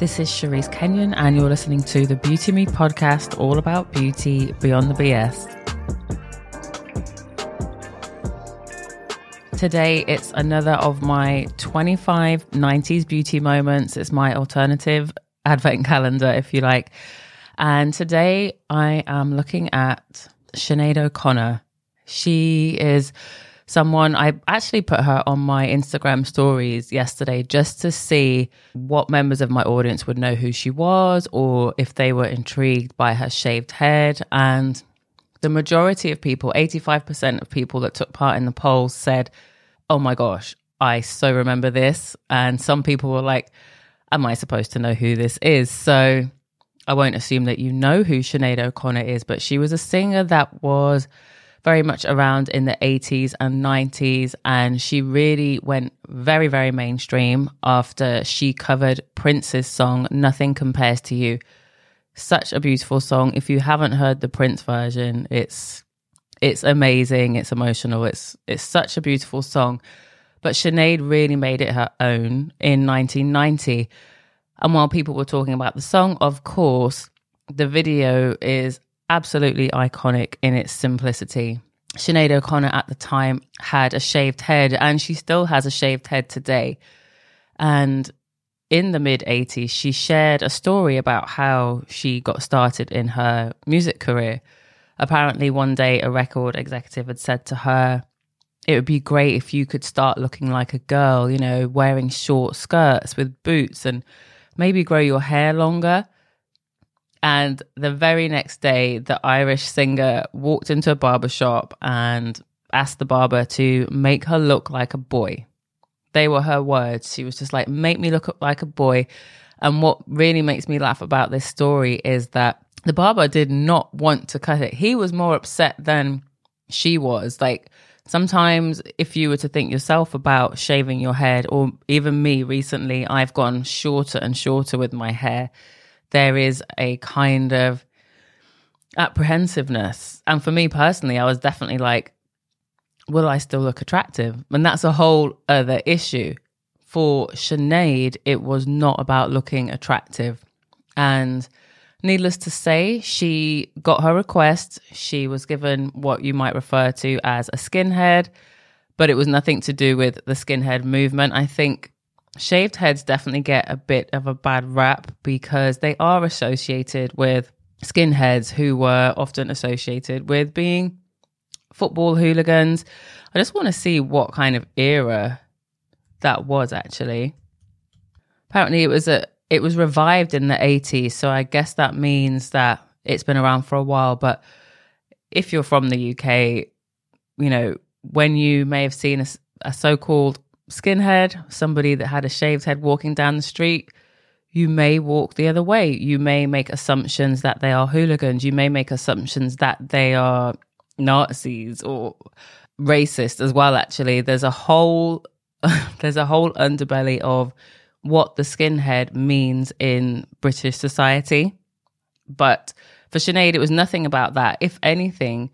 This is Cherise Kenyon, and you're listening to the Beauty Me podcast, all about beauty beyond the BS. Today, it's another of my 25 90s beauty moments. It's my alternative advent calendar, if you like. And today, I am looking at Sinead O'Connor. She is someone I actually put her on my Instagram stories yesterday just to see what members of my audience would know who she was or if they were intrigued by her shaved head. And the majority of people, 85% of people that took part in the polls said, Oh my gosh, I so remember this. And some people were like, Am I supposed to know who this is? So I won't assume that you know who Sinead O'Connor is, but she was a singer that was very much around in the 80s and 90s. And she really went very, very mainstream after she covered Prince's song, Nothing Compares to You. Such a beautiful song. If you haven't heard the Prince version, it's it's amazing, it's emotional, it's it's such a beautiful song. But Sinead really made it her own in 1990. And while people were talking about the song, of course, the video is absolutely iconic in its simplicity. Sinead O'Connor at the time had a shaved head, and she still has a shaved head today. And in the mid 80s, she shared a story about how she got started in her music career. Apparently, one day a record executive had said to her, It would be great if you could start looking like a girl, you know, wearing short skirts with boots and maybe grow your hair longer. And the very next day, the Irish singer walked into a barber shop and asked the barber to make her look like a boy. They were her words. She was just like, make me look like a boy. And what really makes me laugh about this story is that the barber did not want to cut it. He was more upset than she was. Like, sometimes if you were to think yourself about shaving your head, or even me recently, I've gone shorter and shorter with my hair there is a kind of apprehensiveness. And for me personally, I was definitely like, will I still look attractive? And that's a whole other issue. For Sinead, it was not about looking attractive. And needless to say, she got her request. She was given what you might refer to as a skinhead, but it was nothing to do with the skinhead movement. I think shaved heads definitely get a bit of a bad rap because they are associated with skinheads who were often associated with being football hooligans. I just want to see what kind of era that was actually. Apparently it was a it was revived in the 80s, so I guess that means that it's been around for a while, but if you're from the UK, you know, when you may have seen a, a so-called skinhead, somebody that had a shaved head walking down the street, you may walk the other way. You may make assumptions that they are hooligans. You may make assumptions that they are Nazis or racist as well. Actually, there's a whole there's a whole underbelly of what the skinhead means in British society. But for Sinead, it was nothing about that. If anything,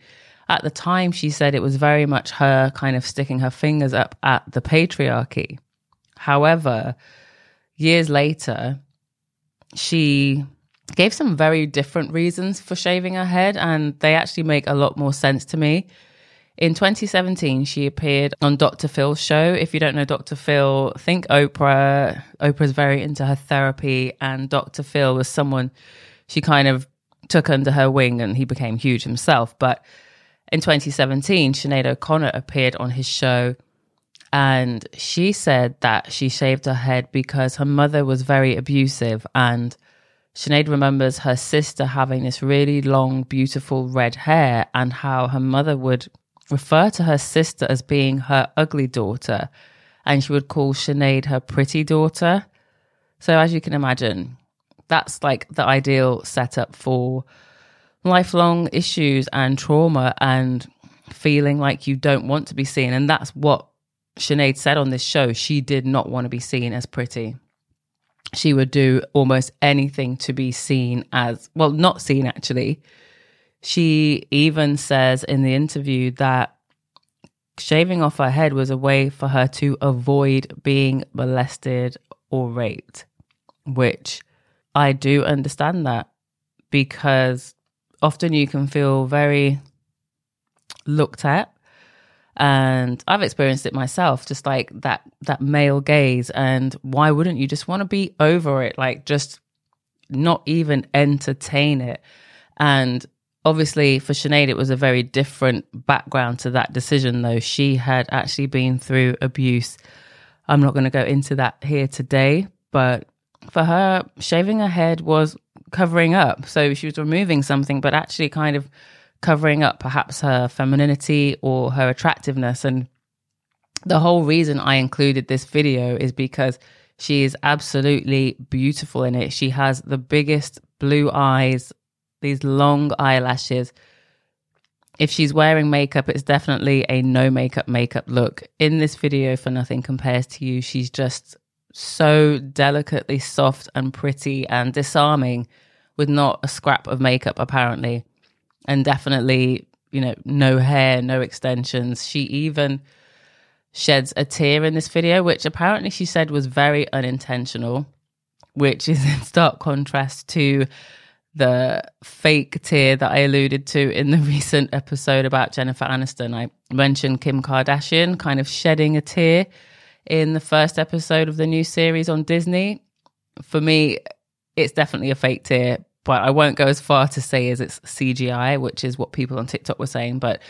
at the time, she said it was very much her kind of sticking her fingers up at the patriarchy. However, years later, she gave some very different reasons for shaving her head, and they actually make a lot more sense to me. In 2017, she appeared on Dr. Phil's show. If you don't know Dr. Phil, think Oprah. Oprah's very into her therapy, and Dr. Phil was someone she kind of took under her wing, and he became huge himself. But in 2017, Sinead O'Connor appeared on his show and she said that she shaved her head because her mother was very abusive. And Sinead remembers her sister having this really long, beautiful red hair, and how her mother would refer to her sister as being her ugly daughter, and she would call Sinead her pretty daughter. So, as you can imagine, that's like the ideal setup for lifelong issues and trauma and feeling like you don't want to be seen. And that's what Sinead said on this show. She did not want to be seen as pretty. She would do almost anything to be seen as, well, not seen actually. She even says in the interview that shaving off her head was a way for her to avoid being molested or raped, which I do understand that because often you can feel very looked at. And I've experienced it myself just like that that male gaze. And why wouldn't you just want to be over it? Like just not even entertain it. And obviously for Sinead it was a very different background to that decision though. She had actually been through abuse. I'm not going to go into that here today but for her shaving her head was covering up so she was removing something but actually kind of covering up perhaps her femininity or her attractiveness. And the whole reason I included this video is because she is absolutely beautiful in it. She has the biggest blue eyes, these long eyelashes. If she's wearing makeup, it's definitely a no makeup makeup look. In this video, for nothing compares to you, she's just so delicately soft and pretty and disarming with not a scrap of makeup, apparently and definitely, you know, no hair, no extensions. She even sheds a tear in this video, which apparently she said was very unintentional, which is in stark contrast to the fake tear that I alluded to in the recent episode about Jennifer Aniston. I mentioned Kim Kardashian kind of shedding a tear in the first episode of the new series on Disney. For me, it's definitely a fake tear, but I won't go as far to say as it's CGI, which is what people on TikTok were saying. But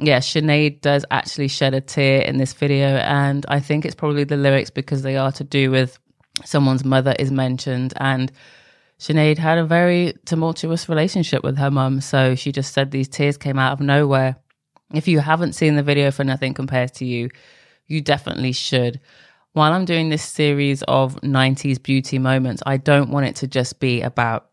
yeah, Sinead does actually shed a tear in this video, and I think it's probably the lyrics because they are to do with someone's mother is mentioned, and Sinead had a very tumultuous relationship with her mum, so she just said these tears came out of nowhere. If you haven't seen the video for Nothing Compares to You, you definitely should. While I'm doing this series of 90s beauty moments, I don't want it to just be about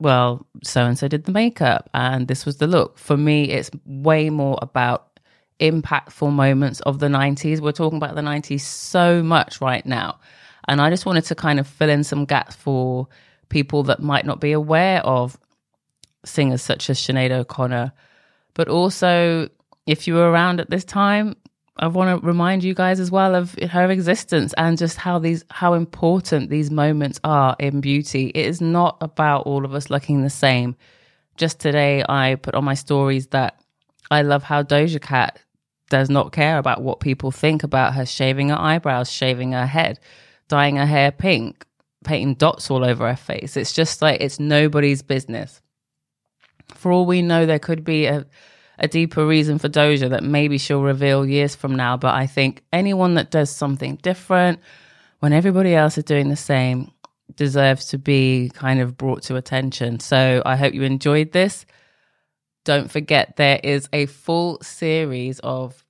well, so and so did the makeup and this was the look. For me, it's way more about impactful moments of the 90s. We're talking about the 90s so much right now. And I just wanted to kind of fill in some gaps for people that might not be aware of singers such as Sinead O'Connor. But also, if you were around at this time, I want to remind you guys as well of her existence and just how these how important these moments are in beauty. It is not about all of us looking the same. Just today I put on my stories that I love how Doja Cat does not care about what people think about her shaving her eyebrows, shaving her head, dyeing her hair pink, painting dots all over her face. It's just like it's nobody's business. For all we know, there could be a a deeper reason for Doja that maybe she'll reveal years from now. But I think anyone that does something different when everybody else is doing the same deserves to be kind of brought to attention. So I hope you enjoyed this. Don't forget, there is a full series of,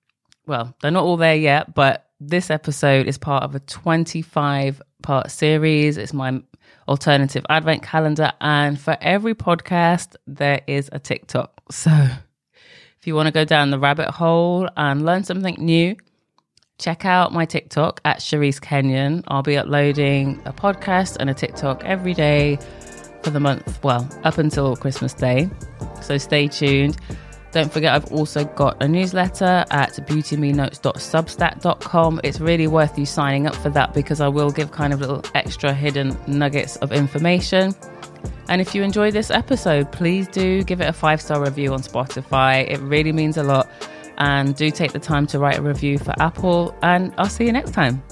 well, they're not all there yet, but this episode is part of a 25 part series. It's my alternative advent calendar. And for every podcast, there is a TikTok. So if you want to go down the rabbit hole and learn something new, check out my TikTok at Cherise Kenyon. I'll be uploading a podcast and a TikTok every day for the month, well, up until Christmas Day. So stay tuned. Don't forget, I've also got a newsletter at beautymenotes.substack.com. It's really worth you signing up for that because I will give kind of little extra hidden nuggets of information. And if you enjoyed this episode, please do give it a five star review on Spotify. It really means a lot. And do take the time to write a review for Apple. And I'll see you next time.